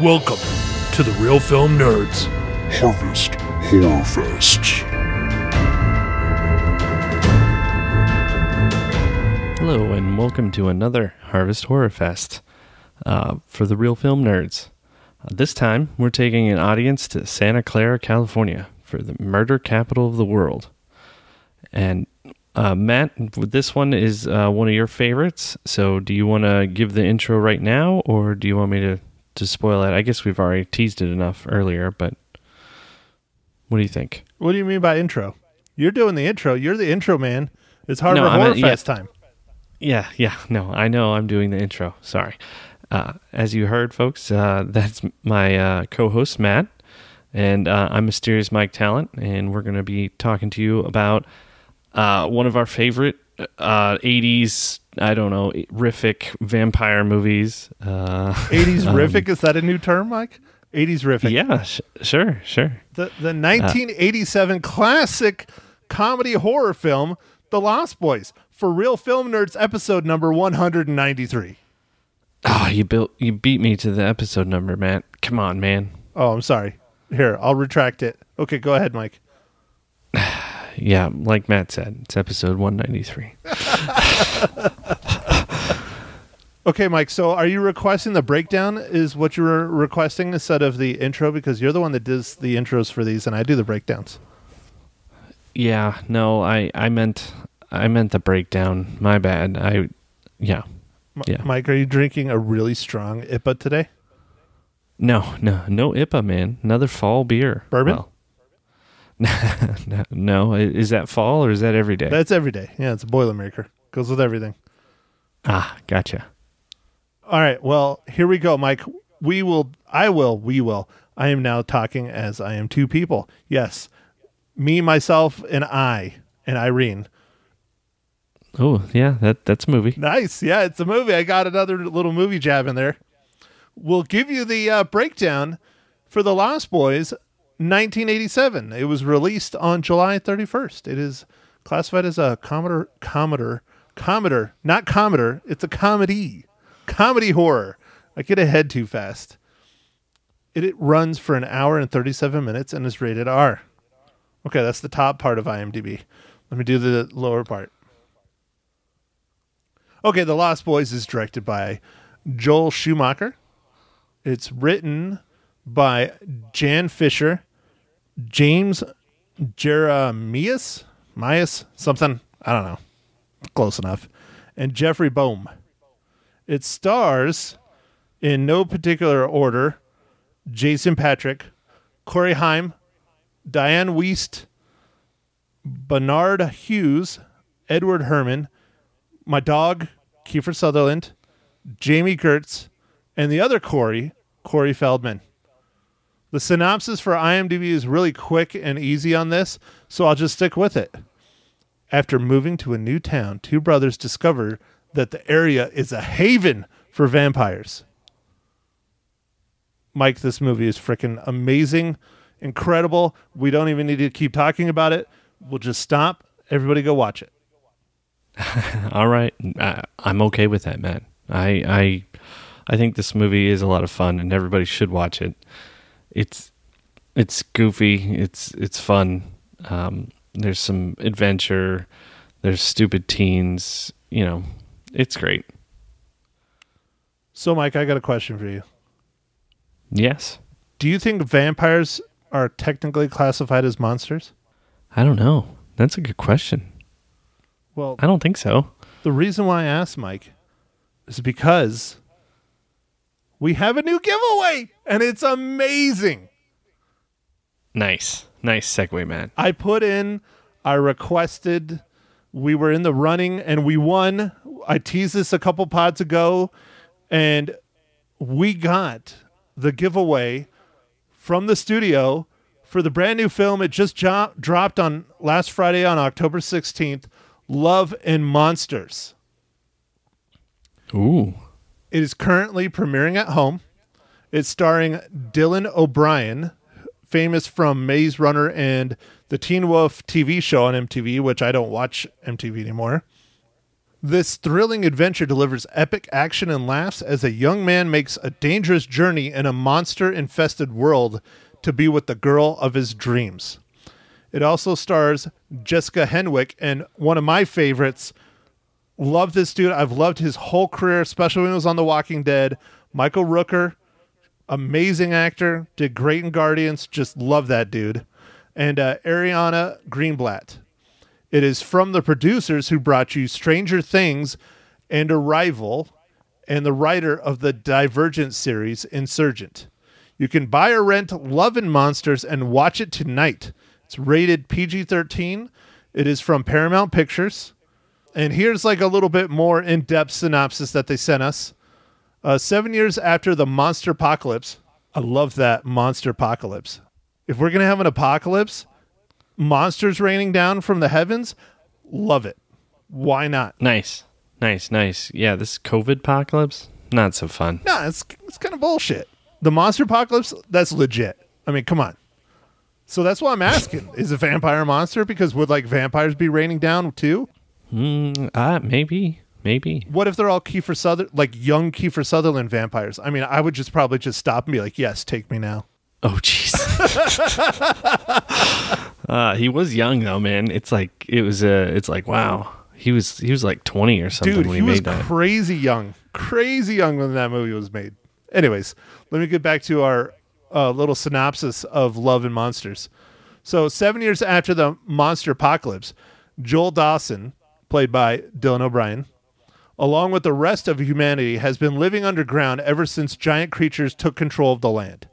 Welcome to the Real Film Nerds. Harvest Horror Fest. Hello, and welcome to another Harvest Horror Fest uh, for the Real Film Nerds. Uh, this time, we're taking an audience to Santa Carla, California for the murder capital of the world. And uh, Matt, this one is uh, one of your favorites. So, do you want to give the intro right now, or do you want me to, to spoil it? I guess we've already teased it enough earlier, but what do you think? What do you mean by intro? You're doing the intro. You're the intro man. It's Harvard No, Horror meant- yeah. Fest time. Yeah, yeah, no, I know I'm doing the intro. Sorry. Uh, as you heard, folks, uh, that's my uh, co host, Matt, and uh, I'm Mysterious Mike Talent, and we're going to be talking to you about uh, one of our favorite uh, 80s, I don't know, rific vampire movies. Uh, 80s rific is that a new term, Mike? 80s rific. yeah, sh- sure, sure. The the 1987 classic comedy horror film The Lost Boys for Real Film Nerds episode number 193. Oh, you built, you beat me to the episode number, Matt. Come on, man. Oh, I'm sorry. Here, I'll retract it. Okay, go ahead, Mike. Yeah, like Matt said, it's episode 193. Okay, Mike. So, are you requesting the breakdown? Is what you're requesting instead of the intro? Because you're the one that does the intros for these, and I do the breakdowns. Yeah, no, I I meant I meant the breakdown. My bad. I yeah. Yeah. Mike, are you drinking a really strong IPA today? No, no, no IPA, man. Another fall beer. Bourbon? Well, no, no, is that fall or is that every day? That's every day. Yeah, it's a Boilermaker. Goes with everything. ah, gotcha. All right. Well, here we go, Mike. We will, I will, we will. I am now talking as I am two people. Yes. Me, myself, and I, and Irene. Oh, yeah, that that's a movie. Nice. Yeah, it's a movie. I got another little movie jab in there. We'll give you the uh, breakdown for The Lost Boys 1987. It was released on July 31st. It is classified as a Commodore, Commodore, Commodore, not Commodore. It's a comedy, comedy horror. I get ahead too fast. It, it runs for an hour and 37 minutes and is rated R. Okay, that's the top part of IMDb. Let me do the lower part. Okay, The Lost Boys is directed by Joel Schumacher. It's written by Jan Fisher, James Jeremias, Mias, something. I don't know. Close enough. And Jeffrey Boam. It stars, in no particular order, Jason Patric, Corey Haim, Diane Wiest, Barnard Hughes, Edward Herrmann, my dog, Kiefer Sutherland, Jami Gertz, and the other Corey, Corey Feldman. The synopsis for IMDb is really quick and easy on this, so I'll just stick with it. After moving to a new town, two brothers discover that the area is a haven for vampires. Mike, this movie is freaking amazing, incredible. We don't even need to keep talking about it. We'll just stop. Everybody go watch it. All right, I, I'm okay with that, man. I I I think this movie is a lot of fun and everybody should watch it. It's it's goofy. It's it's fun. Um, there's some adventure. There's stupid teens. You know, it's great. So, Mike, I got a question for you. Yes. Do you think vampires are technically classified as monsters? I don't know. That's a good question. Well, I don't think so. the reason why I asked Mike is because we have a new giveaway and it's amazing. Nice. Nice segue, man. I put in, I requested, we were in the running and we won. I teased this a couple pods ago and we got the giveaway from the studio for the brand new film. It just jo- dropped on last Friday on October 16th Love and Monsters. Ooh. It is currently premiering at home. It's starring Dylan O'Brien, famous from Maze Runner and the Teen Wolf TV show on MTV, which I don't watch MTV anymore. This thrilling adventure delivers epic action and laughs as a young man makes a dangerous journey in a monster infested world to be with the girl of his dreams. It also stars Jessica Henwick and one of my favorites. Love this dude. I've loved his whole career, especially when he was on The Walking Dead. Michael Rooker, amazing actor, did great in Guardians. Just love that dude. And uh, Ariana Greenblatt. It is from the producers who brought you Stranger Things and Arrival and the writer of the Divergent series, Insurgent. You can buy or rent Love and Monsters and watch it tonight. It's rated PG 13. It is from Paramount Pictures. And here's like a little bit more in depth synopsis that they sent us. Uh, seven years after the monster apocalypse, I love that monster apocalypse. If we're going to have an apocalypse, monsters raining down from the heavens, love it. Why not? Nice, nice, nice. Yeah, this COVID apocalypse, not so fun. Nah, it's, it's kind of bullshit. The monster apocalypse, that's legit. I mean, come on. So that's why I'm asking: Is a vampire a monster? Because would like vampires be raining down too? Mm, uh, maybe, maybe. What if they're all Kiefer Sutherland, like young Kiefer Sutherland vampires? I mean, I would just probably just stop and be like, "Yes, take me now." Oh, jeez. uh, he was young though, man. It's like it was. Uh, it's like wow. He was he was like twenty or something Dude, when he, he, was made that. crazy young, crazy young when that movie was made. Anyways, let me get back to our uh, little synopsis of Love and Monsters. So, seven years after the monster apocalypse, Joel Dawson, played by Dylan O'Brien, along with the rest of humanity, has been living underground ever since giant creatures took control of the land.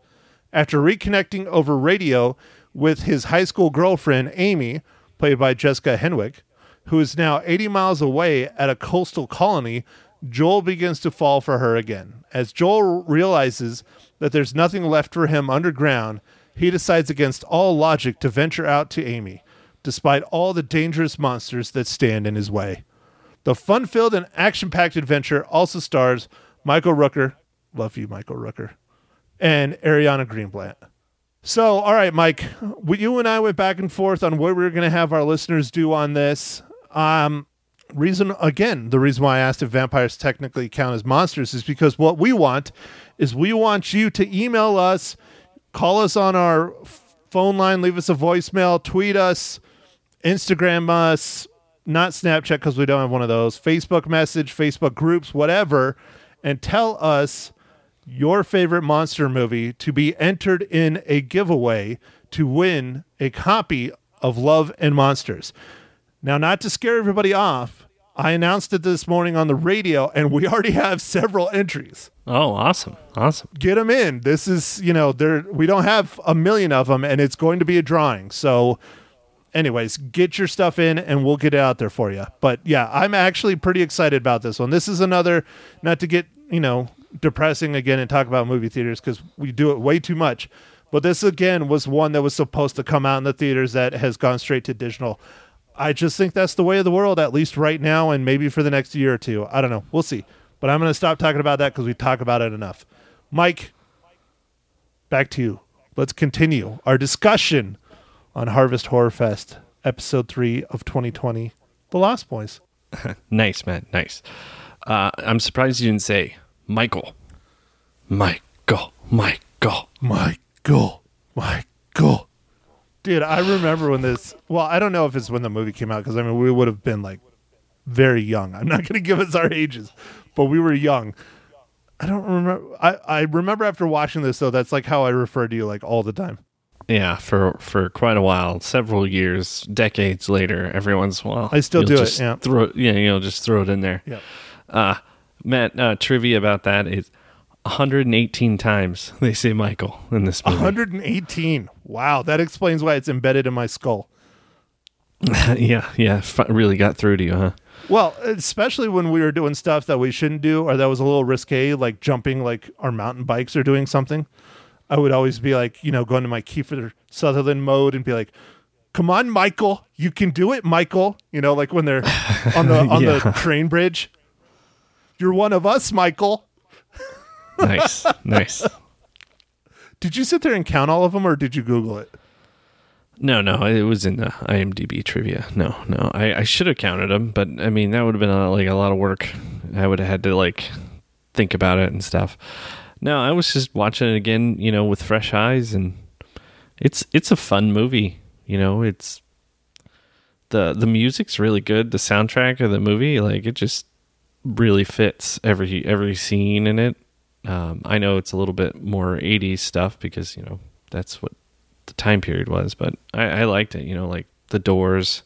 After reconnecting over radio with his high school girlfriend, Amy, played by Jessica Henwick, who is now 80 miles away at a coastal colony, Joel begins to fall for her again. As Joel realizes that there's nothing left for him underground, he decides against all logic to venture out to Amy, despite all the dangerous monsters that stand in his way. The fun filled and action packed adventure also stars Michael Rooker, love you, Michael Rooker, and Ariana Greenblatt. So, all right, Mike, you and I went back and forth on what we were going to have our listeners do on this. Um, reason again, the reason why I asked if vampires technically count as monsters is because what we want is we want you to email us, call us on our phone line, leave us a voicemail, tweet us, Instagram us, not Snapchat because we don't have one of those, Facebook message, Facebook groups, whatever, and tell us your favorite monster movie to be entered in a giveaway to win a copy of Love and Monsters. Now, not to scare everybody off, I announced it this morning on the radio, and we already have several entries. Oh, awesome, awesome. Get them in. This is, you know, there we don't have a million of them, and it's going to be a drawing. So, anyways, get your stuff in, and we'll get it out there for you. But yeah, I'm actually pretty excited about this one. This is another, not to get you know depressing again and talk about movie theaters because we do it way too much. But this again was one that was supposed to come out in the theaters that has gone straight to digital. I just think that's the way of the world, at least right now, and maybe for the next year or two. I don't know. We'll see. But I'm going to stop talking about that because we talk about it enough. Mike, back to you. Let's continue our discussion on Harvest Horror Fest, episode three of 2020, The Lost Boys. Nice, man. Nice. Uh, I'm surprised you didn't say Michael. Michael. Michael. Michael, Michael. Dude, I remember when this. Well, I don't know if it's when the movie came out because I mean we would have been like very young. I'm not going to give us our ages, but we were young. I don't remember. I I remember after watching this though. That's like how I refer to you like all the time. Yeah, for for quite a while, several years, decades later, every once in a while, I still do it, yeah. throw yeah, you know, just throw it in there. Yeah. Uh, Matt, uh, trivia about that is 118 times they say Michael in this movie. 118. Wow, that explains why it's embedded in my skull. yeah, yeah, really got through to you, huh? Well, especially when we were doing stuff that we shouldn't do or that was a little risque, like jumping like our mountain bikes or doing something. I would always be like, you know, going to my Kiefer Sutherland mode and be like, "Come on, Michael, you can do it, Michael." You know, like when they're on the on the Yeah. train bridge. You're one of us, Michael. Nice, nice. Did you sit there and count all of them, or did you Google it? No, no, it was in the IMDb trivia. No, no, I, I should have counted them, but I mean that would have been a, like a lot of work. I would have had to like think about it and stuff. No, I was just watching it again, you know, with fresh eyes, and it's it's a fun movie. You know, it's the the music's really good. The soundtrack of the movie, like it just really fits every every scene in it. Um, I know it's a little bit more '80s stuff because you know that's what the time period was, but I, I liked it. You know, like The Doors,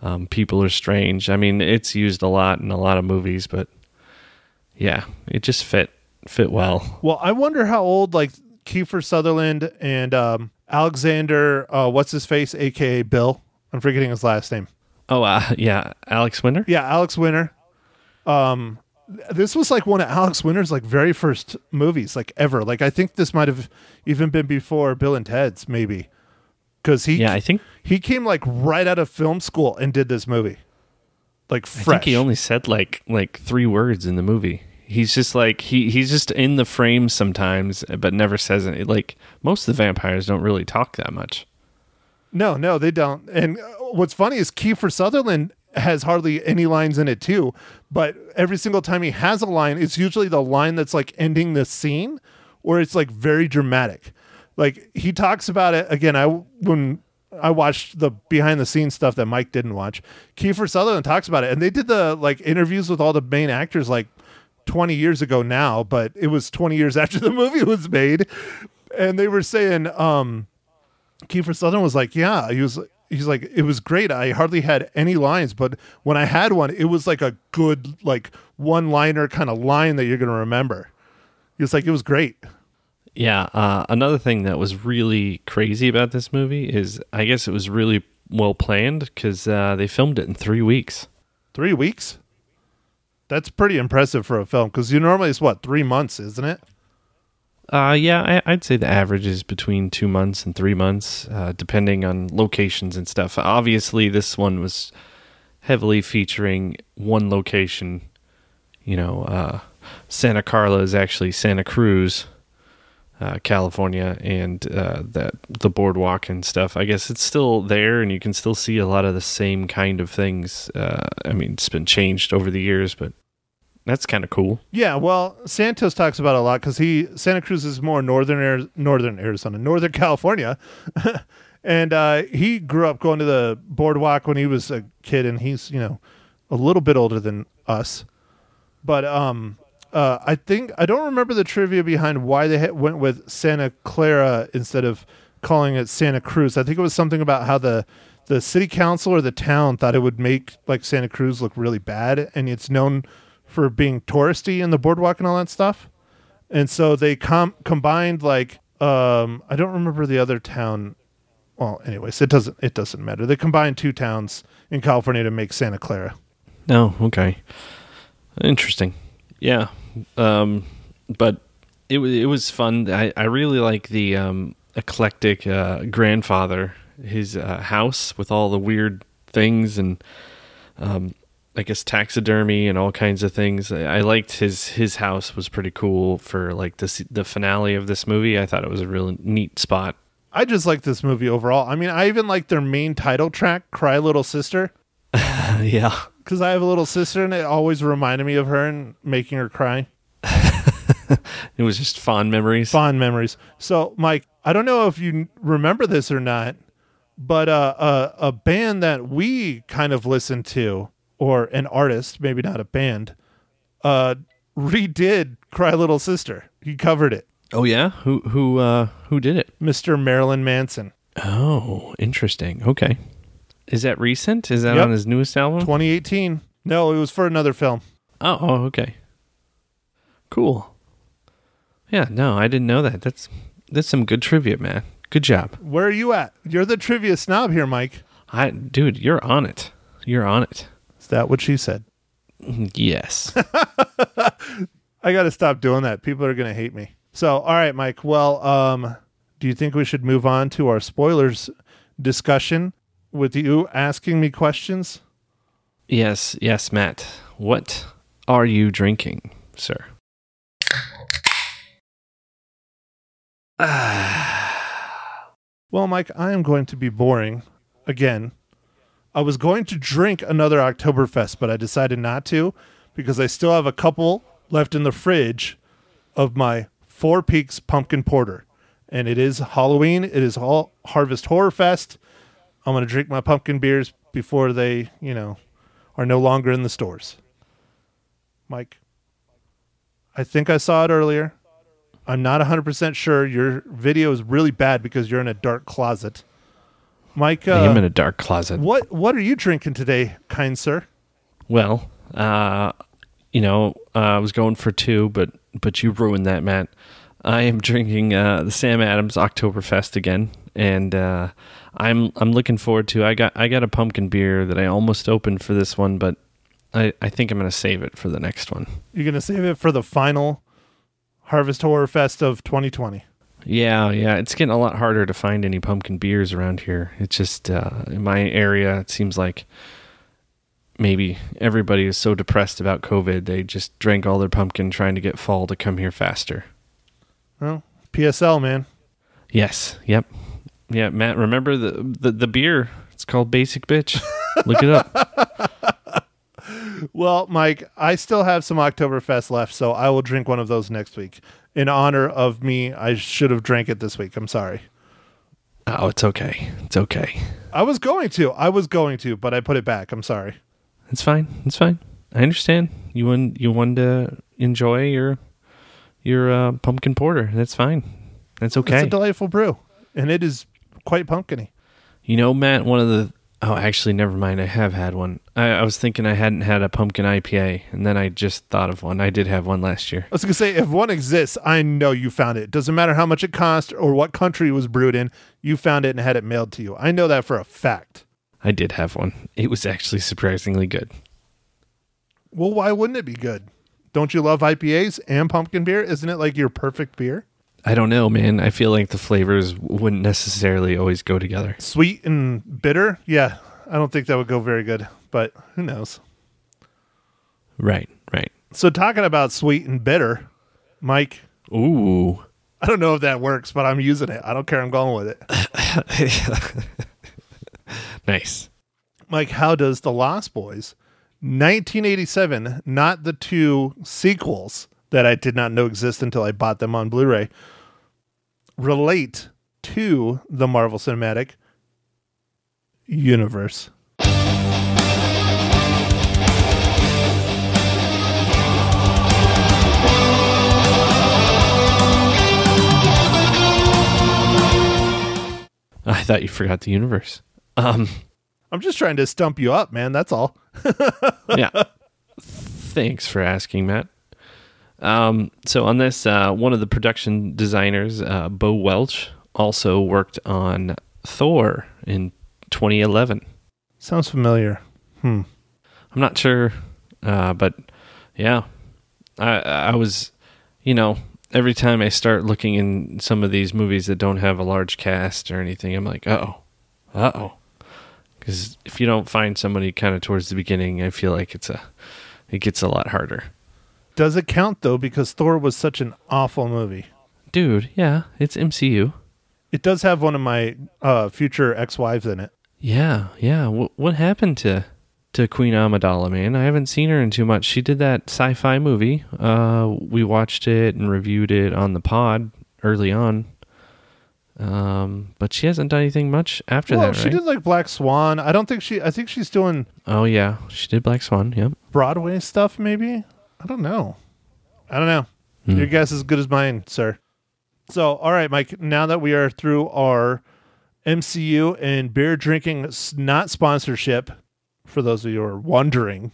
um, People Are Strange. I mean, it's used a lot in a lot of movies, but yeah, it just fit fit well. Well, I wonder how old like Kiefer Sutherland and um, Alexander, uh, what's his face, aka Bill. I'm forgetting his last name. Oh, uh, yeah, Alex Winter. Yeah, Alex Winter. Um, this was like one of Alex Winter's like very first movies, like ever. Like I think this might have even been before Bill and Ted's, maybe, because he Yeah, I think he came like right out of film school and did this movie, like I fresh. think he only said like like three words in the movie. He's just like he he's just in the frame sometimes, but never says it. Like most of the vampires don't really talk that much. No, no, they don't. And uh, what's funny is Kiefer Sutherland has hardly any lines in it too. But every single time he has a line, it's usually the line that's like ending the scene, or it's like very dramatic. Like he talks about it again. I when I watched the behind the scenes stuff that Mike didn't watch. Kiefer Sutherland talks about it, and they did the like interviews with all the main actors like 20 years ago now, but it was 20 years after the movie was made, and they were saying um Kiefer Sutherland was like, yeah, he was. He's like, it was great. I hardly had any lines, but when I had one, it was like a good, like one liner kind of line that you're going to remember. He was like, it was great. Yeah. Uh, another thing that was really crazy about this movie is I guess it was really well planned because uh, they filmed it in three weeks. Three weeks? That's pretty impressive for a film because you normally it's what, three months, isn't it? Uh, yeah, I, I'd say the average is between two months and three months, uh, depending on locations and stuff. Obviously, this one was heavily featuring one location. You know, uh, Santa Carla is actually Santa Cruz, uh, California, and uh, that the boardwalk and stuff. I guess it's still there, and you can still see a lot of the same kind of things. Uh, I mean, it's been changed over the years, but that's kind of cool. Yeah, well, Santos talks about a lot because he Santa Cruz is more northern northern Arizona, northern California, and uh, he grew up going to the boardwalk when he was a kid, and he's you know a little bit older than us, but um, uh, I think I don't remember the trivia behind why they went with Santa Carla instead of calling it Santa Cruz. I think it was something about how the the city council or the town thought it would make like Santa Cruz look really bad, and it's known for being touristy and the boardwalk and all that stuff. And so they com- combined like um I don't remember the other town. Well, anyways, it doesn't it doesn't matter. They combined two towns in California to make Santa Carla. No, okay. Interesting. Yeah. Um but it was it was fun. I I really like the um eclectic uh grandfather his uh, house with all the weird things and um I guess taxidermy and all kinds of things. I, I liked his his house was pretty cool for like the the finale of this movie. I thought it was a really neat spot. I just like this movie overall. I mean, I even like their main title track, "Cry Little Sister," yeah. Because I have a little sister, and it always reminded me of her and making her cry. It was just fond memories. fond memories. So, Mike, I don't know if you remember this or not, but uh, a a band that we kind of listened to, or an artist, maybe not a band, uh, redid "Cry Little Sister." He covered it, Oh yeah, who who uh who did it? Mr. Marilyn Manson, Oh, interesting. Okay. Is that recent? Is that Yep. on his newest album? 2018. No, it was for another film. Oh, oh, okay. Cool. Yeah, no, I didn't know that. That's that's some good trivia, man. Good job. Where are you at? You're the trivia snob here, Mike. I dude, you're on it. You're on it. Is that what she said? Yes. I got to stop doing that. People are going to hate me. So, all right, Mike. Well, um, do you think we should move on to our spoilers discussion with you asking me questions? yes, yes, Matt. What are you drinking, sir? Well, Mike, I am going to be boring again. I was going to drink another Oktoberfest, but I decided not to because I still have a couple left in the fridge of my Four Peaks Pumpkin Porter. And it is Halloween. It is all Harvest Horror Fest. I'm going to drink my pumpkin beers before they, you know, are no longer in the stores. Mike, I think I saw it earlier. I'm not 100% sure. Your video is really bad because you're in a dark closet. Mike, I am uh, in a dark closet. what what are you drinking today, kind sir? Well, uh, you know, uh, I was going for two, but but you ruined that, Matt. I am drinking uh, the Sam Adams Oktoberfest again, and uh, I'm I'm looking forward to. I got I got a pumpkin beer that I almost opened for this one, but I I think I'm gonna save it for the next one. You're going to save it for the final Harvest Horror Fest of 2020. Yeah, yeah, it's getting a lot harder to find any pumpkin beers around here. It's just uh, in my area. It seems like maybe everybody is so depressed about COVID, they just drank all their pumpkin trying to get fall to come here faster. Well, PSL, man. Yes. Yep. Yeah, Matt. Remember the the, the beer? It's called Basic Bitch. Look it up. Well, Mike, I still have some Oktoberfest left, so I will drink one of those next week. In honor of me, I should have drank it this week. I'm sorry. Oh, it's okay. It's okay. I was going to. I was going to, but I put it back. I'm sorry. It's fine. It's fine. I understand. You want you wanted to enjoy your your uh, pumpkin porter. That's fine. That's okay. It's a delightful brew, and it is quite pumpkiny. You know, Matt, one of the oh, actually, never mind. I have had one. I, I was thinking I hadn't had a pumpkin IPA, and then I just thought of one. I did have one last year. I was gonna say, if one exists, I know you found it. Doesn't matter how much it cost or what country it was brewed in. You found it and had it mailed to you. I know that for a fact. I did have one. It was actually surprisingly good. Well, why wouldn't it be good? Don't you love IPAs and pumpkin beer? Isn't it like your perfect beer? I don't know, man. I feel like the flavors wouldn't necessarily always go together. Sweet and bitter? Yeah, I don't think that would go very good, but who knows? Right, right. So, talking about sweet and bitter, Mike, Ooh. I don't know if that works, but I'm using it. I don't care. I'm going with it. Nice. Mike, how does The Lost Boys 1987, not the two sequels that I did not know exist until I bought them on Blu ray, relate to the Marvel Cinematic Universe? I thought you forgot the universe. Um, I'm just trying to stump you up, man. That's all. yeah. Thanks for asking, Matt. Um, so on this, uh, one of the production designers, uh, Bo Welch, also worked on Thor in 2011. Sounds familiar. Hmm. I'm not sure, uh, but yeah, I I was, you know, every time I start looking in some of these movies that don't have a large cast or anything, I'm like, oh, uh oh, because if you don't find somebody kind of towards the beginning, I feel like it's a, it gets a lot harder. Does it count though? Because Thor was such an awful movie. Dude, yeah, it's MCU. It does have one of my uh, future ex-wives in it. Yeah, yeah. What what happened to to Queen Amidala, man? I haven't seen her in too much. She did that sci-fi movie. Uh, we watched it and reviewed it on the pod early on. Um, but she hasn't done anything much after well, that, she right? did like Black Swan. I don't think she. I think she's doing oh yeah, she did Black Swan. Yep. Broadway stuff. Maybe. I don't know. I don't know. Hmm. Your guess is as good as mine, sir. So, all right, Mike. Now that we are through our MCU and beer drinking, not sponsorship, for those of you who are wondering,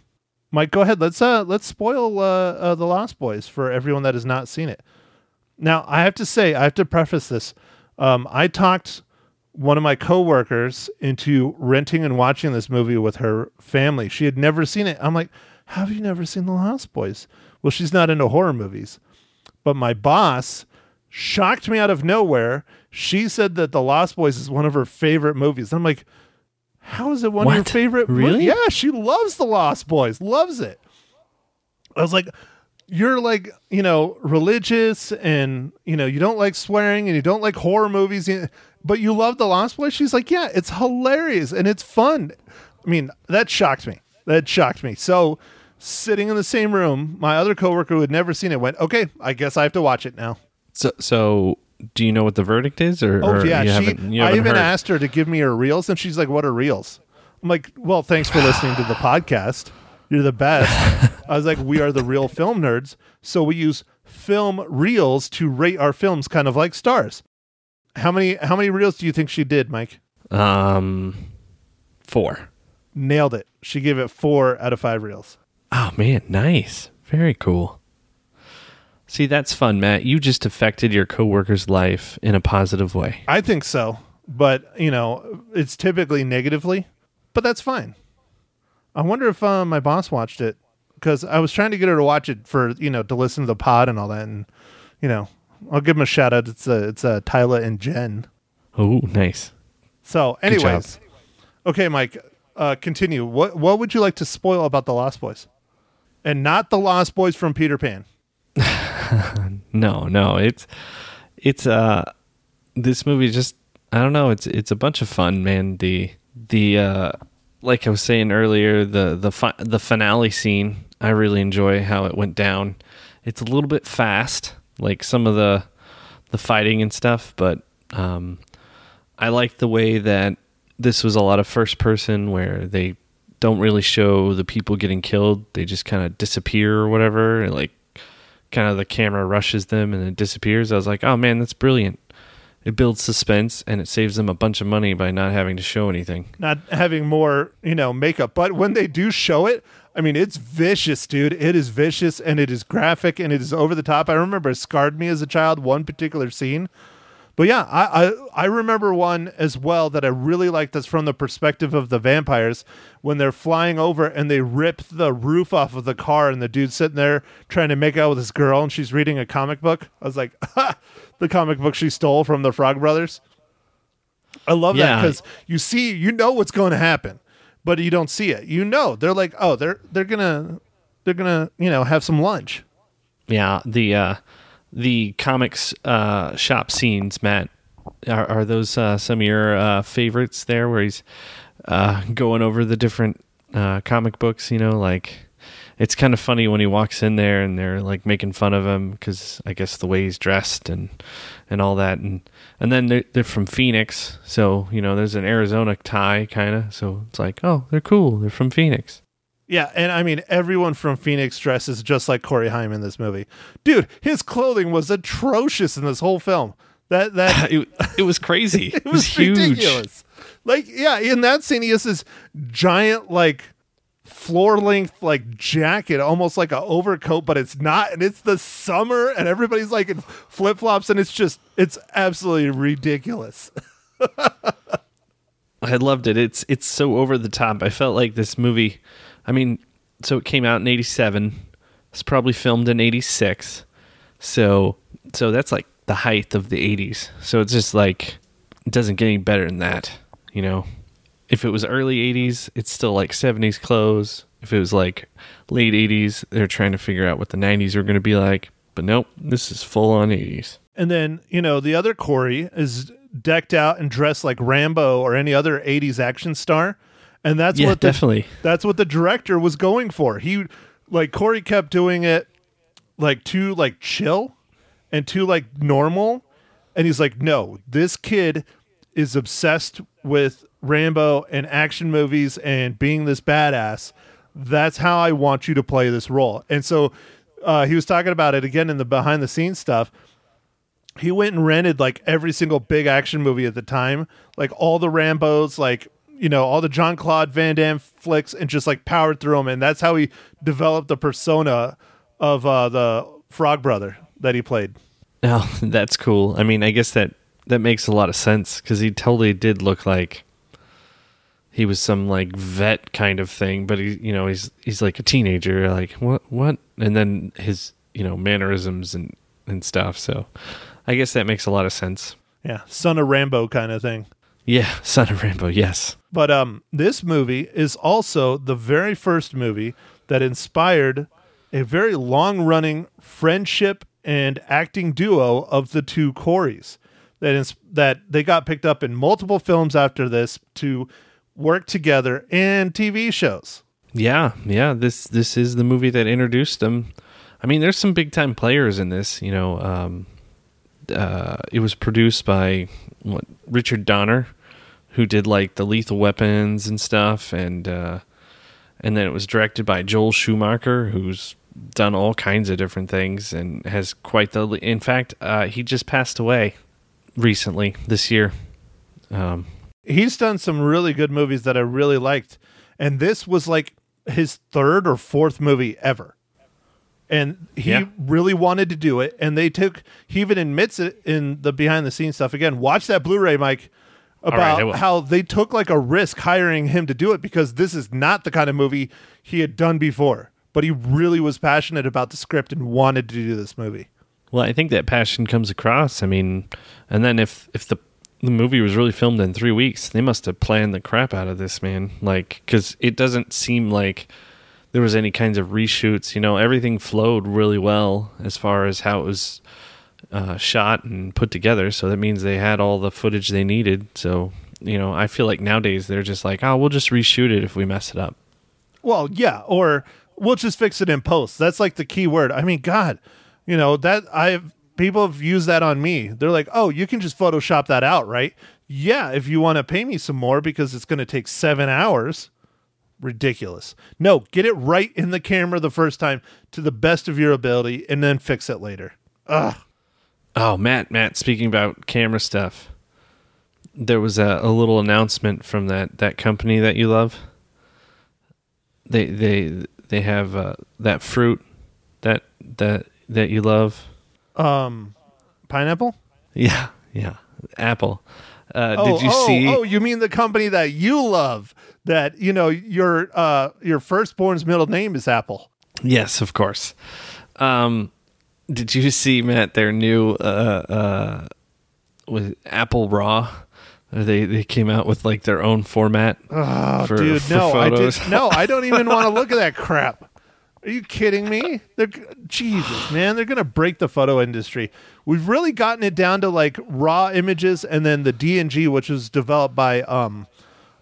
Mike, go ahead. Let's uh let's spoil uh, uh the Lost Boys for everyone that has not seen it. Now, I have to say, I have to preface this. Um, I talked one of my coworkers into renting and watching this movie with her family. She had never seen it. I'm like, "How have you never seen The Lost Boys?" Well, she's not into horror movies. But my boss shocked me out of nowhere. She said that The Lost Boys is one of her favorite movies. I'm like, "How is it one of your favorite mo-" Really? Yeah, she loves The Lost Boys. Loves it. I was like, you're like, you know, religious and, you know, you don't like swearing and you don't like horror movies. But you love The Lost Boys? She's like, yeah, it's hilarious and it's fun. I mean, that shocked me. That shocked me. So, sitting in the same room, my other coworker who had never seen it went, okay, I guess I have to watch it now. So, so do you know what the verdict is, or, Oh or yeah, you she. haven't, I even heard? asked her to give me her reels, and she's like, "What are reels?" I'm like, "Well, thanks for listening to the podcast. You're the best." I was like, "We are the real film nerds, so we use film reels to rate our films, kind of like stars." How many How many reels do you think she did, Mike? Um, four. Nailed it. She gave it four out of five reels. Oh man, nice, very cool. See, that's fun, Matt. You just affected your coworker's life in a positive way. I think so, but you know, it's typically negatively, but that's fine. I wonder if uh, my boss watched it because I was trying to get her to watch it for you know to listen to the pod and all that, and you know, I'll give them a shout out. It's uh, it's uh, Tyla and Jen. Oh, nice. So, anyways, okay, Mike, uh, continue. What what would you like to spoil about the Lost Boys, and not the Lost Boys from Peter Pan? No, no, it's it's uh this movie just I don't know, it's it's a bunch of fun, man. The the uh like I was saying earlier, the the fi- the finale scene, I really enjoy how it went down. It's a little bit fast, like some of the the fighting and stuff, but um I like the way that this was a lot of first person where they don't really show the people getting killed. They just kind of disappear or whatever. and, Like kind of the camera rushes them and it disappears. I was like, oh man, that's brilliant. It builds suspense and it saves them a bunch of money by not having to show anything. not having more, you know, makeup. But when they do show it, I mean, it's vicious, dude. It is vicious and it is graphic and it is over the top. I remember it scarred me as a child, one particular scene. But yeah, I, I I remember one as well that I really liked that's from the perspective of the vampires when they're flying over and they rip the roof off of the car and the dude's sitting there trying to make out with this girl and she's reading a comic book. I was like, ha, the comic book she stole from the Frog Brothers. I love that because you see, you know what's going to happen, but you don't see it. You know, they're like, oh, they're they're gonna they're gonna you know have some lunch. Yeah, the uh the comics uh shop scenes, Matt, are, are those uh, some of your uh favorites there where he's uh going over the different uh comic books, you know, like it's kind of funny when he walks in there and they're like making fun of him because I guess the way he's dressed and and all that. And and then they're, they're from Phoenix, so you know there's an Arizona tie kind of, so it's like oh they're cool, they're from Phoenix. Yeah, and I mean everyone from Phoenix dresses just like Corey Haim in this movie. Dude, his clothing was atrocious in this whole film. That that it, it was crazy. it was huge. ridiculous. Like, yeah, in that scene he has this giant like floor length like jacket, almost like a overcoat, but it's not, and it's the summer, and everybody's like in flip flops, and it's just it's absolutely ridiculous. I loved it. It's it's so over the top. I felt like this movie. I mean, so it came out in '87. It's probably filmed in '86. So so that's like the height of the '80s. So it's just like it doesn't get any better than that. You know, if it was early '80s, it's still like '70s clothes. If it was like late '80s, they're trying to figure out what the '90s are going to be like. But nope, this is full on '80s. And then, you know, the other Corey is decked out and dressed like Rambo or any other 80s action star. And that's Yeah, what the, definitely. that's what the director was going for. He like Corey kept doing it like too like chill and too like normal. And he's like, no, this kid is obsessed with Rambo and action movies and being this badass. That's how I want you to play this role. And so uh, he was talking about it again in the behind the scenes stuff he went and rented like every single big action movie at the time, like all the Rambos, like you know all the John Claude Van Damme flicks, and just like powered through them. And that's how he developed the persona of uh, the Frog Brother that he played. Oh, that's cool. I mean, I guess that that makes a lot of sense because he totally did look like he was some like vet kind of thing, but he, you know, he's he's like a teenager. Like what, what? And then his, you know, mannerisms and and stuff. So, I guess that makes a lot of sense. Yeah, son of Rambo kind of thing. Yeah, Son of Rambo. Yes. But um, this movie is also the very first movie that inspired a very long running friendship and acting duo of the two Coreys. that ins- that they got picked up in multiple films after this to work together and TV shows. Yeah, yeah. This this is the movie that introduced them. I mean, there's some big time players in this. You know, um, uh, it was produced by what, Richard Donner, who did like the Lethal Weapons and stuff, and uh, and then it was directed by Joel Schumacher, who's done all kinds of different things and has quite the. In fact, uh, he just passed away recently this year. Um, He's done some really good movies that I really liked, and this was like his third or fourth movie ever. And he Yeah. really wanted to do it, and they took. He even admits it in the behind the scenes stuff. Again, watch that Blu-ray, Mike, about will. how they took like a risk hiring him to do it because this is not the kind of movie he had done before. But he really was passionate about the script and wanted to do this movie. Well, I think that passion comes across. I mean, and then if if the the movie was really filmed in three weeks, they must have planned the crap out of this, man. Like, because it doesn't seem like there was any kinds of reshoots. You know, everything flowed really well as far as how it was uh, shot and put together. So that means they had all the footage they needed. So you know, I feel like nowadays they're just like, oh, we'll just reshoot it if we mess it up. Well, yeah, or we'll just fix it in post. That's like the key word. I mean, God, you know that I've people have used that on me. They're like, "Oh, you can just Photoshop that out, right?" Yeah, if you want to pay me some more because it's going to take seven hours. Ridiculous. No, get it right in the camera the first time to the best of your ability, and then fix it later. Ugh. Oh, Matt, Matt, speaking about camera stuff, there was a, a little announcement from that, that company that you love. They they they have uh, that fruit that that that you love. Um, pineapple. Yeah, yeah. Apple. Uh, Oh, did you oh, see? Oh, you mean the company that you love? That you know your uh your firstborn's middle name is Apple. Yes, of course. Um, did you see Matt their new uh uh with Apple Raw? They they came out with like their own format. Oh, for- dude, for no, I photos. did no, I don't even want to look at that crap. Are you kidding me? They're Jesus, man, they're gonna break the photo industry. We've really gotten it down to like raw images, and then the DNG, which was developed by um,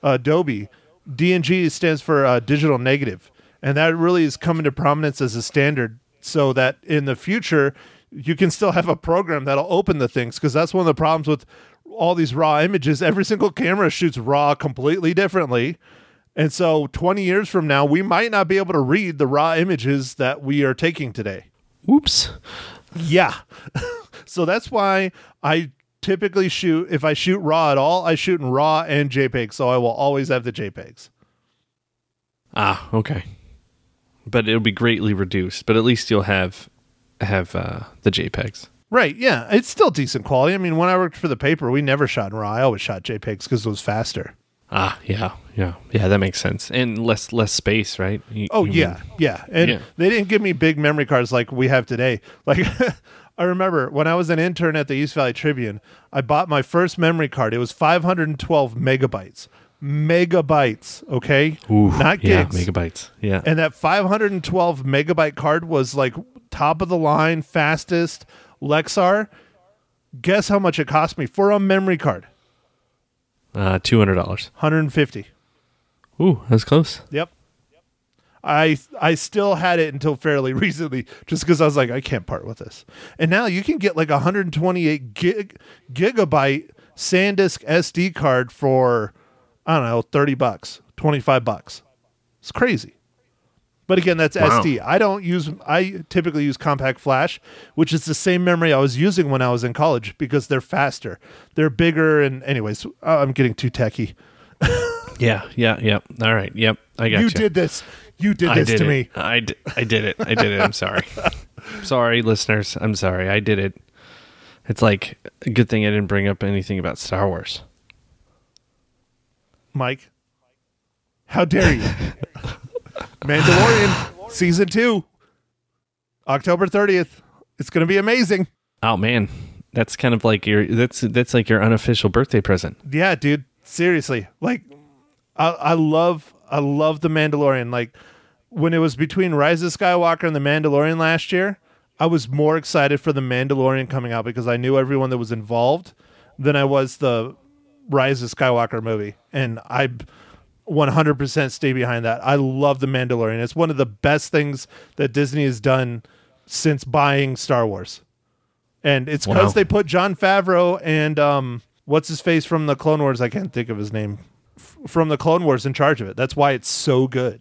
Adobe. DNG stands for uh, digital negative, and that really is coming to prominence as a standard, so that in the future you can still have a program that'll open the things because that's one of the problems with all these raw images. Every single camera shoots raw completely differently. And so 20 years from now, we might not be able to read the raw images that we are taking today. Oops. Yeah. so that's why I typically shoot, if I shoot raw at all, I shoot in raw and JPEG. So I will always have the JPEGs. Ah, okay. But it'll be greatly reduced. But at least you'll have have uh, the JPEGs. Right. Yeah. It's still decent quality. I mean, when I worked for the paper, we never shot in raw. I always shot JPEGs because it was faster. Ah, yeah, yeah, yeah. That makes sense. And less less space, right? You- Oh you yeah, mean- yeah. And Yeah. they didn't give me big memory cards like we have today. Like I remember when I was an intern at the East Valley Tribune, I bought my first memory card. It was 512 megabytes. Megabytes, okay? Ooh, Not yeah, gigs. megabytes. Yeah. and that 512 megabyte card was like top of the line, fastest Lexar. Guess how much it cost me for a memory card? Uh, two hundred dollars. 150. Ooh, that's close. Yep. I I still had it until fairly recently, just because I was like, I can't part with this. And now you can get like a 128 gig, gigabyte SanDisk SD card for I don't know 30 bucks, 25 bucks. It's crazy. But again, that's Wow. SD. I don't use. I typically use compact flash, which is the same memory I was using when I was in college because they're faster, they're bigger, and anyways, I'm getting too techie. Yeah, yeah, yeah. All right. Yep. I got You you. did this. You did I this did to it. me. I I did it. I did it. I'm sorry. sorry, listeners. I'm sorry. I did it. It's like a good thing I didn't bring up anything about Star Wars. Mike. How dare you? Mandalorian season two, October 30th. It's going to be amazing. Oh man, that's kind of like your that's that's like your unofficial birthday present. Yeah, dude. Seriously. Like, I, I love, I love The Mandalorian. Like, when it was between Rise of Skywalker and The Mandalorian last year, I was more excited for The Mandalorian coming out because I knew everyone that was involved. than I was the Rise of Skywalker movie, and I 100% stay behind that. I love the Mandalorian. It's one of the best things that Disney has done since buying Star Wars, and it's because Wow. they put Jon Favreau and um, what's his face from the Clone Wars. I can't think of his name F- from the Clone Wars in charge of it. That's why it's so good.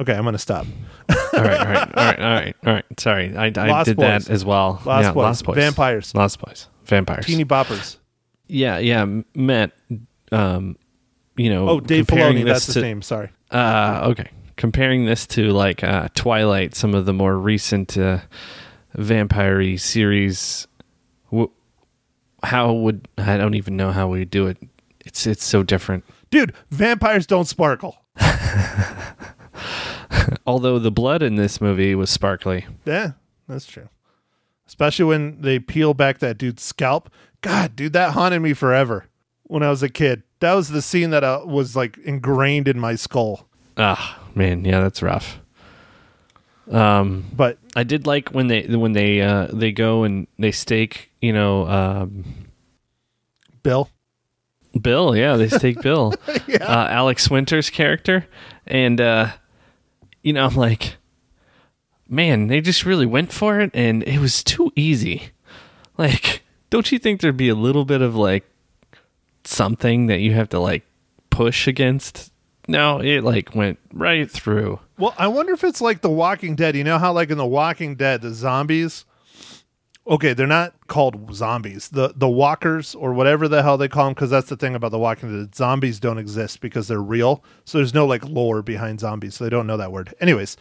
Okay, I'm gonna stop. all right, all right, all right, all right, all right. Sorry, I, I did Boys. that as well. Lost yeah, Boys. Lost Boys, Vampires. Lost Boys, vampires. Teeny boppers. Yeah, yeah, Matt. Um, you know, Oh, Dave Filoni. That's his to- name. Sorry. Uh, okay. Comparing this to like uh, Twilight, some of the more recent uh, vampire series, w- how would I don't even know how we do it. It's it's so different. Dude, vampires don't sparkle. Although the blood in this movie was sparkly. Yeah, that's true. Especially when they peel back that dude's scalp. God, dude, that haunted me forever when I was a kid. That was the scene that uh, was like ingrained in my skull. Ah, man, yeah, that's rough. Um, But I did like when they when they uh, they go and they stake, you know, um, Bill, Bill, yeah, they stake Bill, uh, Alex Winter's character, and uh, you know, I'm like, man, they just really went for it, and it was too easy. Like, don't you think there'd be a little bit of like something that you have to like push against? No, it like went right through. Well, I wonder if it's like The Walking Dead. You know how, like in The Walking Dead, the zombies. Okay, they're not called zombies. The the walkers or whatever the hell they call them, because that's the thing about The Walking Dead. Zombies don't exist because they're real. So there's no like lore behind zombies. So they don't know that word. Anyways,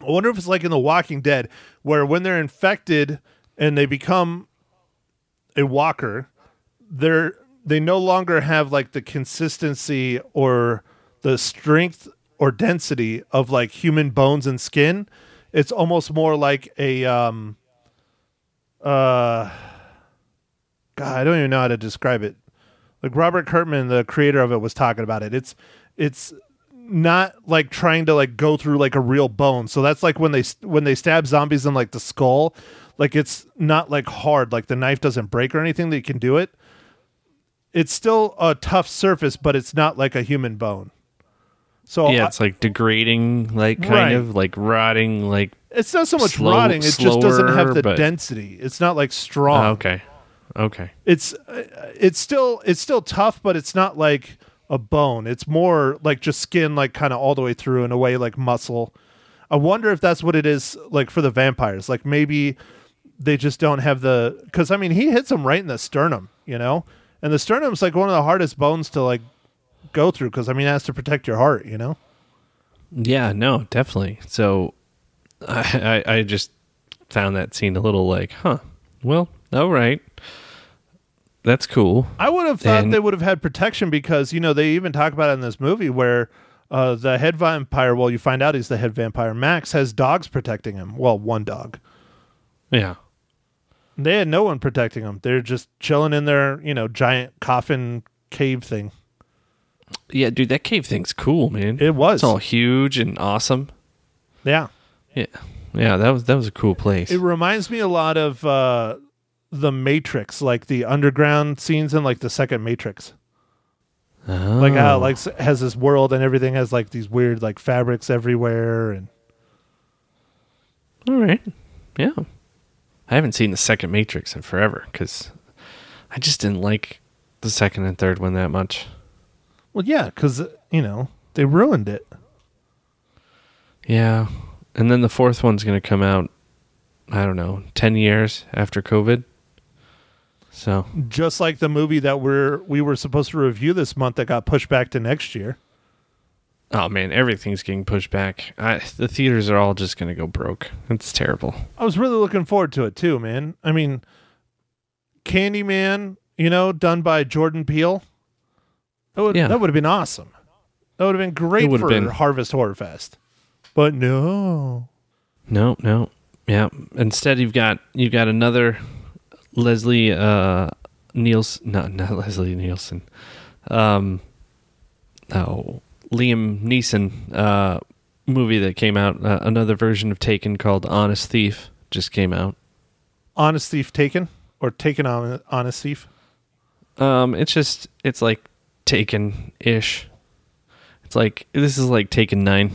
I wonder if it's like in The Walking Dead, where when they're infected and they become a walker, they're they no longer have like the consistency or the strength or density of like human bones and skin. It's almost more like a um uh God, I don't even know how to describe it. Like Robert Kirkman, the creator of it, was talking about it. It's it's not like trying to like go through like a real bone. So that's like when they when they stab zombies in like the skull, like it's not like hard, like the knife doesn't break or anything. that you can do it. It's still a tough surface, but it's not like a human bone. So yeah, I- it's like degrading, like kind Right. of like rotting, like it's not so much slow- rotting. It just doesn't have the but- density. It's not like strong. oh, okay, okay, It's uh, it's still it's still tough, but it's not like a bone. It's more like just skin, like kind of all the way through in a way like muscle. I wonder if that's what it is like for the vampires. Like maybe they just don't have the because I mean he hits him right in the sternum, you know, and the sternum's like one of the hardest bones to like go through because I mean it has to protect your heart, you know. yeah, no, definitely. So, I, I I just found that scene a little like, huh? Well, all right, that's cool. I would have thought And- they would have had protection because you know they even talk about it in this movie where uh, the head vampire. Well, you find out he's the head vampire. Max has dogs protecting him. Well, one dog. Yeah, They had no one protecting them. They're just chilling in their you know giant coffin cave thing. yeah, dude, that cave thing's cool, man. It was. It's all huge and awesome. Yeah, Yeah, yeah, that was that was a cool place. it reminds me a lot of uh, the Matrix, like the underground scenes in like the second Matrix. oh. Like how it, like has this world and everything has like these weird like fabrics everywhere and all right, yeah. I haven't seen the second Matrix in forever because I just didn't like the second and third one that much. well yeah because you know they ruined it. Yeah. And then the fourth one's going to come out, I don't know, 10 years after COVID. So, just like the movie that we're we were supposed to review this month that got pushed back to next year. Oh man, everything's getting pushed back. I, the theaters are all just going to go broke. It's terrible. I was really looking forward to it too, man. I mean, Candyman, you know, done by Jordan Peele. That would Yeah. that would have been awesome. That would have been great for been. Harvest Horror Fest. But no. No, no. Yeah. Instead, you've got you've got another Leslie uh Niels not not Leslie Nielsen. Um oh, Liam Neeson uh movie that came out uh, another version of Taken called Honest Thief just came out. Honest Thief Taken or taken on on a thief? Um, it's just it's like Taken ish. It's like this is like Taken nine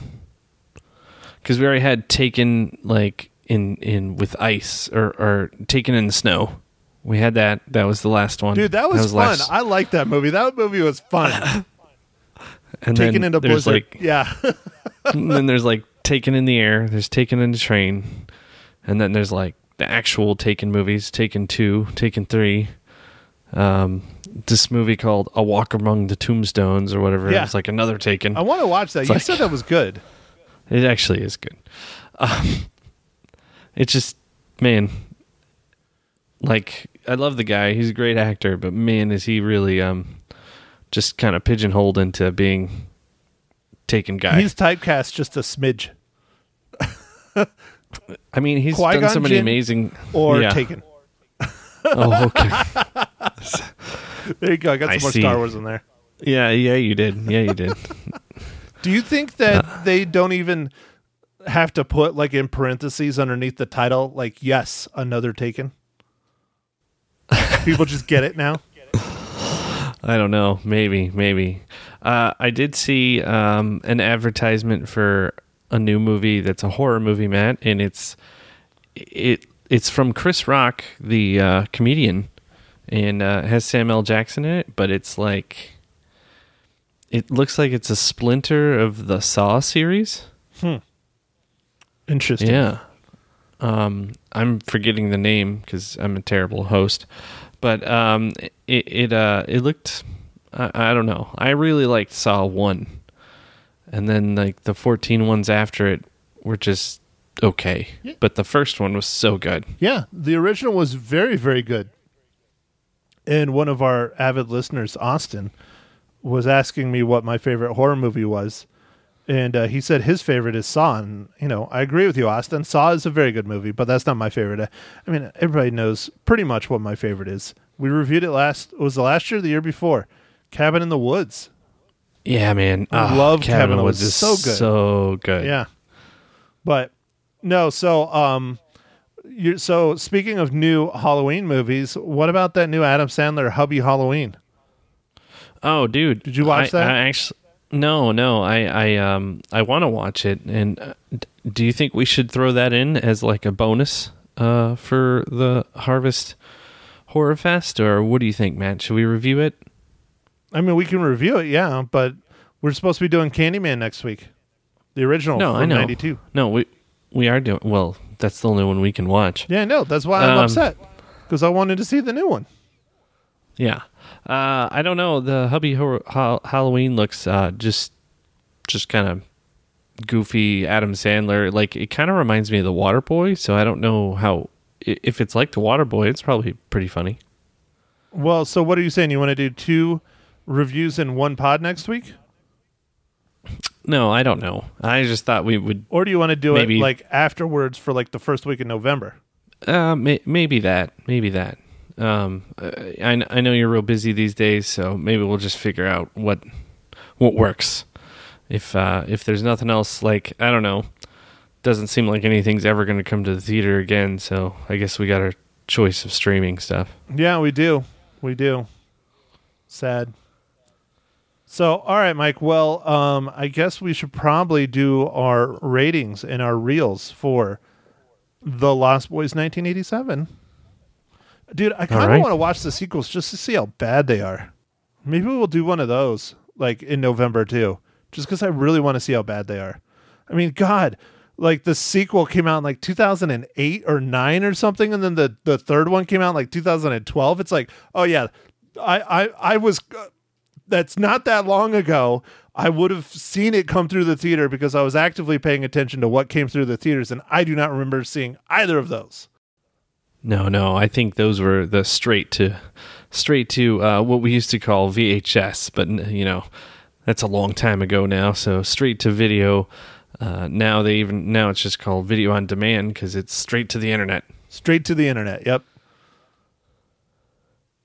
because we already had Taken like in in with ice or or Taken in the snow. We had that. That was the last one. Dude, that was, fun. last- I like that movie. That movie was fun. and Taken then into there's Blizzard. like yeah. and then there's like Taken in the air. There's Taken in the train, and then there's like the actual Taken movies. Taken two, Taken three. Um, this movie called A Walk Among the Tombstones or whatever. Yeah. It's like another Taken. I want to watch that. It's you like- said that was good. It actually is good. Um, it's just man, like I love the guy. He's a great actor, but man, is he really um just kind of pigeonholed into being taken guy. He's typecast just a smidge I mean, he's Qui-Gon done so many Jinn amazing. or Yeah. taken. Oh, okay. There you go. I got some I more see. Star Wars in there. yeah, yeah, you did. Yeah, you did. Do you think that they don't even have to put like in parentheses underneath the title, like yes, another taken? People just get it now. I don't know. Maybe, maybe. Uh, I did see um, an advertisement for a new movie that's a horror movie, Matt, and it's it it's from Chris Rock, the uh, comedian, and uh, has Sam L. Jackson in it. But it's like it looks like it's a splinter of the Saw series. Hmm. Interesting. Yeah. Um, I'm forgetting the name because I'm a terrible host, but um, it it uh it looked I, I don't know. I really liked Saw one, and then like the 14 ones after it were just okay, but the first one was so good. Yeah, the original was very, very good. And one of our avid listeners, Austin, was asking me what my favorite horror movie was. And uh, he said his favorite is Saw. And, you know, I agree with you, Austin. Saw is a very good movie, but that's not my favorite. I mean, everybody knows pretty much what my favorite is. We reviewed it last, It was the last year or the year before? Cabin in the Woods. Yeah, man. I Ah, love Cabin Cabin in the Woods. Woods. is So good. So good. Yeah. But no, so um you so speaking of new Halloween movies, what about that new Adam Sandler Hubie Halloween? Oh, dude, Did you watch I, that? I actually, no, no. I, I, um, I want to watch it. And uh, do you think we should throw that in as like a bonus, uh, for the Harvest Horror Fest, or what do you think, Matt? Should we review it? I mean, we can review it, yeah, but we're supposed to be doing Candyman next week. The original No, from I know. 92. No, we, we are doing. Well, that's the only one we can watch. Yeah, no, that's why I'm Um, upset because I wanted to see the new one. Yeah. Uh, I don't know. The Hubie Hor- ha- Halloween looks uh, just just kind of goofy Adam Sandler. Like it kind of reminds me of The Water Boy. So I don't know how if it's like The Water Boy. It's probably pretty funny. Well, so what are you saying? You want to do two reviews in one pod next week? No, I don't know. I just thought we would. Or do you want to do Maybe. it like afterwards for like the first week in November? Uh, may- maybe that. Maybe that. Um, I I know you're real busy these days, so maybe we'll just figure out what what works. If uh, if there's nothing else, like I don't know, doesn't seem like anything's ever going to come to the theater again. So I guess we got our choice of streaming stuff. Yeah, we do. We do. Sad. So, all right, Mike. Well, um, I guess we should probably do our ratings and our reels for The Lost Boys 1987. Dude, I kind of right. want to watch the sequels just to see how bad they are. Maybe we'll do one of those like in November too, just because I really want to see how bad they are. I mean, God, like the sequel came out in like 2008 or nine or something, and then the the third one came out in like 2012. It's like, oh yeah, I I I was. Uh, that's not that long ago. I would have seen it come through the theater because I was actively paying attention to what came through the theaters, and I do not remember seeing either of those. No, no, I think those were the straight to straight to uh, what we used to call VHS, but you know that's a long time ago now. So straight to video. Uh, now they even now it's just called video on demand because it's straight to the internet. Straight to the internet. Yep.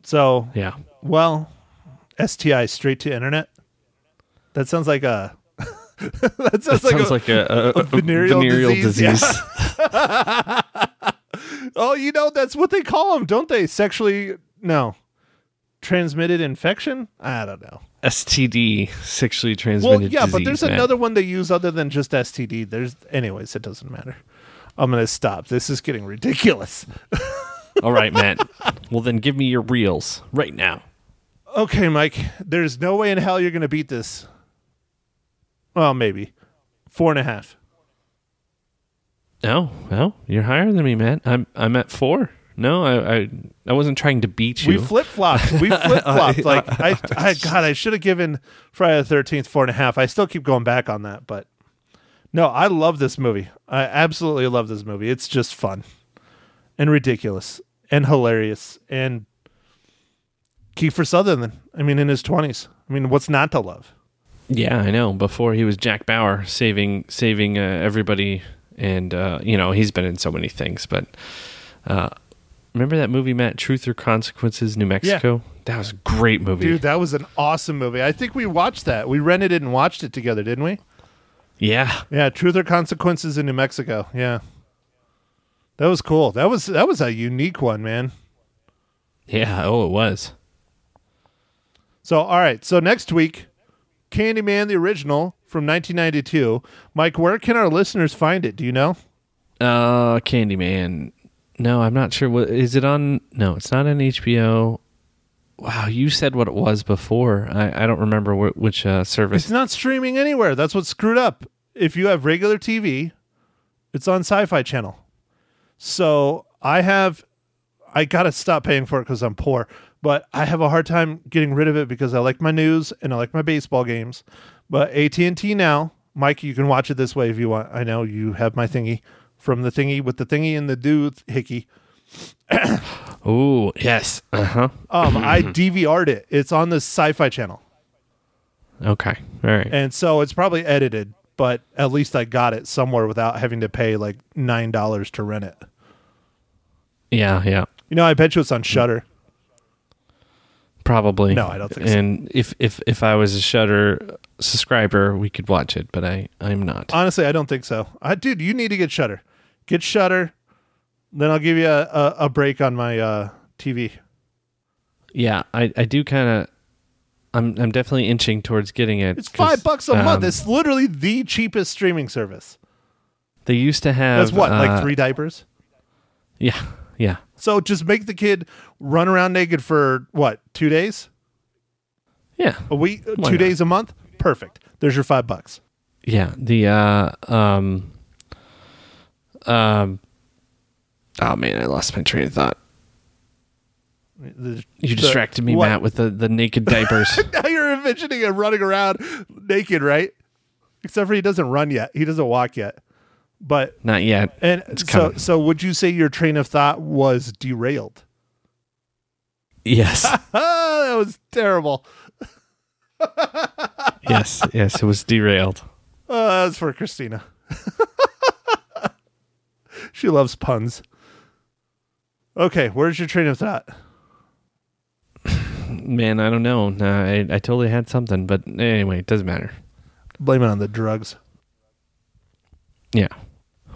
So, Yeah. well, STI straight to internet. That sounds like a. that sounds That like sounds a, like a, a, a venereal venereal, disease, disease. yeah. Oh, you know that's what they call them, don't they? Sexually no, transmitted infection. I don't know. STD, sexually transmitted Well, yeah, but there's Matt. another one they use other than just STD. There's, anyways, it doesn't matter. I'm gonna stop. This is getting ridiculous. All right, Matt. well, then give me your reels right now. Okay, Mike. There's no way in hell you're gonna beat this. Well, maybe four and a half. No, well, you're higher than me, man. I'm I'm at four. No, I I, I wasn't trying to beat you. We flip flopped. We flip flopped. like I, I, God, I should have given Friday the Thirteenth four and a half. I still keep going back on that, but no, I love this movie. I absolutely love this movie. It's just fun and ridiculous and hilarious and Kiefer Sutherland. I mean, in his twenties. I mean, what's not to love? Yeah, I know. Before he was Jack Bauer, saving saving uh, everybody, and uh, you know he's been in so many things. But uh, remember that movie, Matt? Truth or Consequences, New Mexico. That was a great movie. Dude, that was an awesome movie. I think we watched that. We rented it and watched it together, didn't we? yeah, Yeah, Truth or Consequences in New Mexico. Yeah. That was cool. That was that was a unique one, man. yeah. Oh, it was. So, all right. So next week, Candyman the original from 1992. Mike, where can our listeners find it? Do you know? Uh, Candyman. No, I'm not sure. What is it on? No, it's not on HBO. Wow, you said what it was before. I, I don't remember wh- which uh, service. It's not streaming anywhere. That's what's screwed up. If you have regular TV, it's on Sci-Fi Channel. So I have, I gotta stop paying for it because I'm poor. But I have a hard time getting rid of it because I like my news and I like my baseball games. But AT and T now, Mike, you can watch it this way if you want. I know you have my thingy from the thingy with the thingy and the dude hickey. Oh, yes. Uh huh. Um, I DVR'd it. It's on the Sci-Fi Channel. Okay. All right. and so it's probably edited but at least i got it somewhere without having to pay like nine dollars to rent it Yeah, yeah. you know i bet you it's on Shudder Probably. No, I don't think so. And if if if I was a Shudder subscriber, we could watch it, but I I'm not. honestly i don't think so I, dude you need to get Shudder get Shudder then i'll give you a, a, a break on my uh, tv yeah, I I do kind of. I'm I'm definitely inching towards getting it. It's five bucks a month um, it's literally the cheapest streaming service They used to have. that's what uh, like three diapers Yeah, yeah, so just make the kid run around naked for what two days yeah, a week Why two not? days a month perfect there's your five bucks yeah. The uh um um. Oh man, I lost my train of thought. The- You the- distracted me, what? Matt, with the the naked diapers. now you're envisioning him running around naked, right? Except for he doesn't run yet. He doesn't walk yet. But not yet. and It's so coming. so would you say your train of thought was derailed? Yes, that was terrible. yes, yes. It was derailed. Oh, that was for Christina. she loves puns. Okay, where's your train of thought? Man, I don't know. No, I I totally had something, but anyway, it doesn't matter. Blame it on the drugs. Yeah.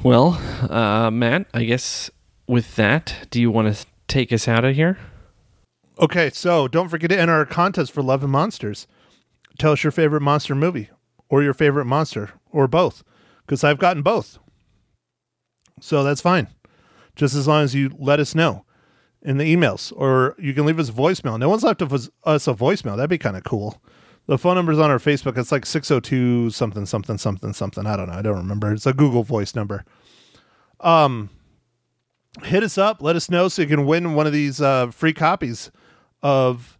Well, uh, Matt, I guess with that, do you want to take us out of here? Okay, so don't forget to enter our contest for Love and Monsters. Tell us your favorite monster movie or your favorite monster or both, because I've gotten both. So that's fine. Just as long as you let us know in the emails or you can leave us a voicemail. No one's left us us a voicemail. That'd be kind of cool. The phone number's on our Facebook. It's like 602 something, something, something, something. I don't know. I don't remember. It's a Google voice number. Um, hit us up. Let us know so you can win one of these uh, free copies of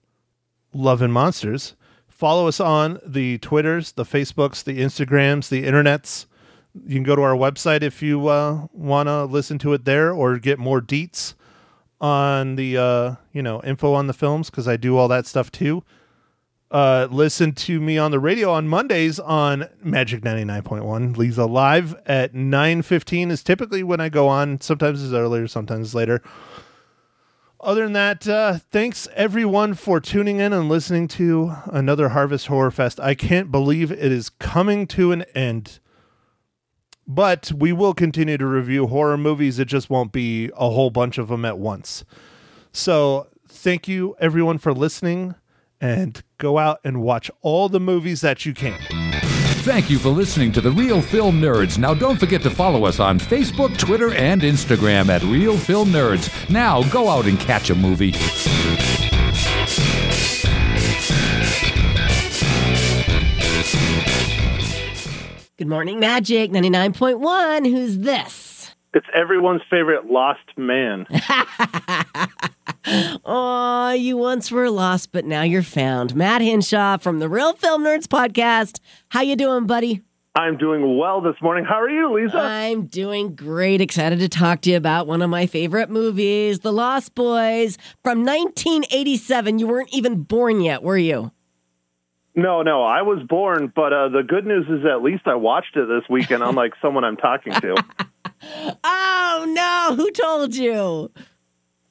Love and Monsters. Follow us on the Twitters, the Facebooks, the Instagrams, the internets. You can go to our website if you uh, want to listen to it there or get more deets on the uh, you know info on the films because I do all that stuff too. Uh, listen to me on the radio on Mondays on Magic 99.1. Lisa live at 9.15 is typically when I go on. Sometimes it's earlier, sometimes it's later. Other than that, uh, thanks everyone for tuning in and listening to another Harvest Horror Fest. I can't believe it is coming to an end. But we will continue to review horror movies. It just won't be a whole bunch of them at once. So thank you, everyone, for listening. And go out and watch all the movies that you can. Thank you for listening to the Real Film Nerds. Now, don't forget to follow us on Facebook, Twitter, and Instagram at Real Film Nerds. Now, go out and catch a movie. Good morning, Magic 99.1. Who's this? It's everyone's favorite lost man. Oh, you once were lost, but now you're found. Matt Hinshaw from the Real Film Nerds podcast. How you doing, buddy? I'm doing well this morning. How are you, Lisa? I'm doing great. Excited to talk to you about one of my favorite movies, The Lost Boys from 1987. You weren't even born yet, were you? No, no, I was born, but uh, the good news is at least I watched it this weekend, unlike someone I'm talking to. Oh, no. Who told you?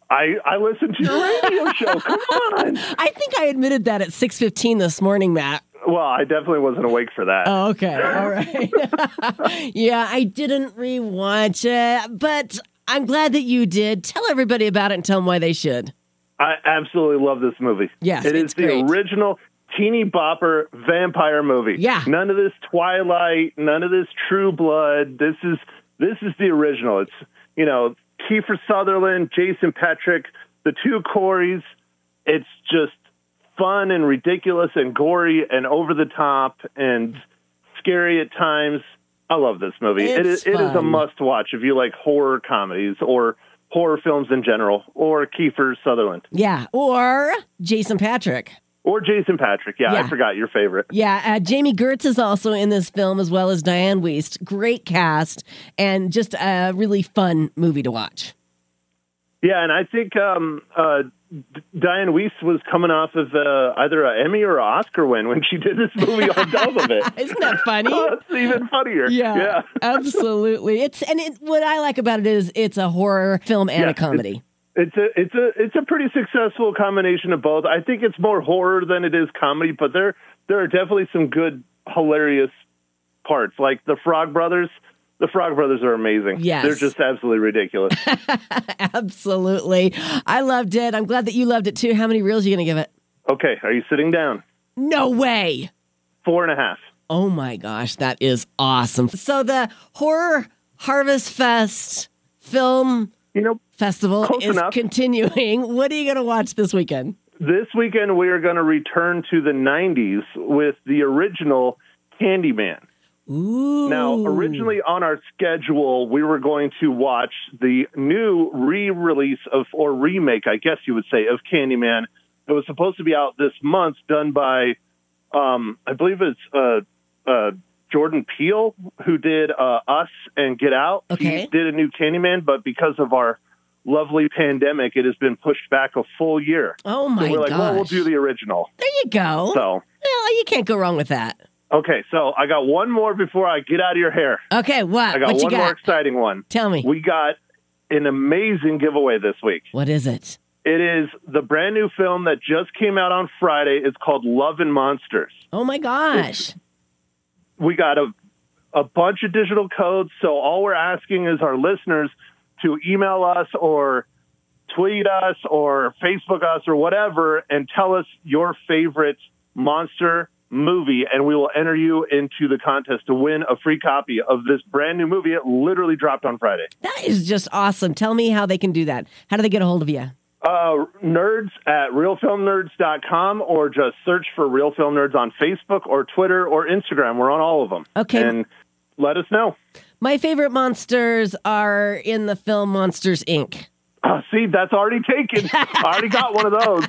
I, I listened to your radio show. Come on. I think I admitted that at 6:15 this morning, Matt. Well, I definitely wasn't awake for that. Oh, okay. All right. yeah, I didn't rewatch it, but I'm glad that you did. Tell everybody about it and tell them why they should. I absolutely love this movie. Yes, it is the great. original teeny bopper vampire movie. Yeah. none of this Twilight, none of this True Blood. This is this is the original. It's you know Kiefer Sutherland, Jason Patric, the two Coreys. It's just fun and ridiculous and gory and over the top and scary at times. I love this movie. it it is, it is a must watch if you like horror comedies or horror films in general or Kiefer Sutherland. Yeah, or Jason Patric. Or Jason Patric. Yeah, Yeah. I forgot your favorite. Yeah, uh, Jami Gertz is also in this film as well as Diane Wiest. Great cast and just a really fun movie to watch. Yeah, and I think um, uh, D- Diane Weiss was coming off of uh, either an Emmy or an Oscar win when she did this movie on top of it. Isn't that funny? Oh, it's even funnier. Yeah, absolutely. It's and it, what I like about it is it's a horror film and Yeah, a comedy. It's a it's a it's a pretty successful combination of both. I think it's more horror than it is comedy, but there there are definitely some good hilarious parts. Like the Frog Brothers. The Frog Brothers are amazing. Yes. They're just absolutely ridiculous. Absolutely. I loved it. I'm glad that you loved it too. How many reels are you going to give it? okay, are you sitting down? No way. Four and a half. Oh my gosh, that is awesome. So the Horror Harvest Fest film You know, festival is enough. continuing. What are you going to watch this weekend? This weekend, we are going to return to the 90s with the original Candyman. Ooh. Now, originally on our schedule, we were going to watch the new re release of, or remake, I guess you would say, of Candyman. It was supposed to be out this month, done by, um, I believe it's uh, uh, Jordan Peele, who did uh, Us and Get Out. Okay. He did a new Candyman, but because of our lovely pandemic, it has been pushed back a full year. Oh my so we're like, gosh. well, we'll do the original. There you go. So, well, you can't go wrong with that. okay, so I got one more before I get out of your hair. Okay, what? I got what one more exciting one. Tell me. We got an amazing giveaway this week. what is it? It is the brand new film that just came out on Friday. It's called Love and Monsters. Oh my gosh. We got a a bunch of digital codes, so all we're asking is our listeners to email us or tweet us or Facebook us or whatever and tell us your favorite monster movie and we will enter you into the contest to win a free copy of this brand new movie. It literally dropped on Friday. That is just awesome. Tell me how they can do that. How do they get a hold of you? Uh, nerds at realfilmnerds.com or just search for Real Film Nerds on Facebook or Twitter or Instagram. We're on all of them. Okay. And let us know. My favorite monsters are in the film Monsters Inc. Uh, see, that's already taken. I already got one of those,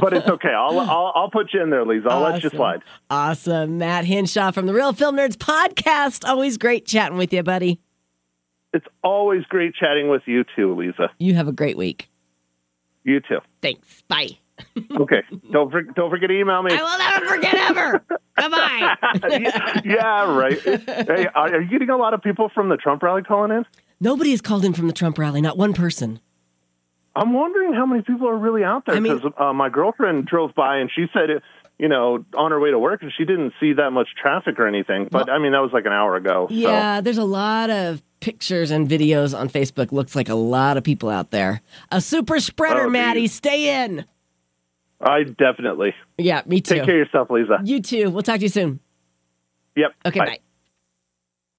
but it's okay. I'll, I'll, I'll put you in there, Lisa. I'll let you slide. Awesome. Matt Hinshaw from the Real Film Nerds podcast. Always great chatting with you, buddy. It's always great chatting with you too, Lisa. You have a great week. You too. Thanks. Bye. Okay. don't, for, don't forget to email me. I will never forget ever. Bye-bye. yeah, right. Hey, are are you getting a lot of people from the Trump rally calling in? Nobody has called in from the Trump rally, not one person. I'm wondering how many people are really out there I mean- because uh, my girlfriend drove by and she said it, you know, on her way to work, and she didn't see that much traffic or anything. But I mean, that was like an hour ago. so- Yeah, there's a lot of pictures and videos on Facebook. Looks like a lot of people out there. A super spreader, Oh, geez. Maddie. Stay in. I definitely Yeah, me too. take care of yourself, Lisa. You too. We'll talk to you soon. Yep. Okay, bye.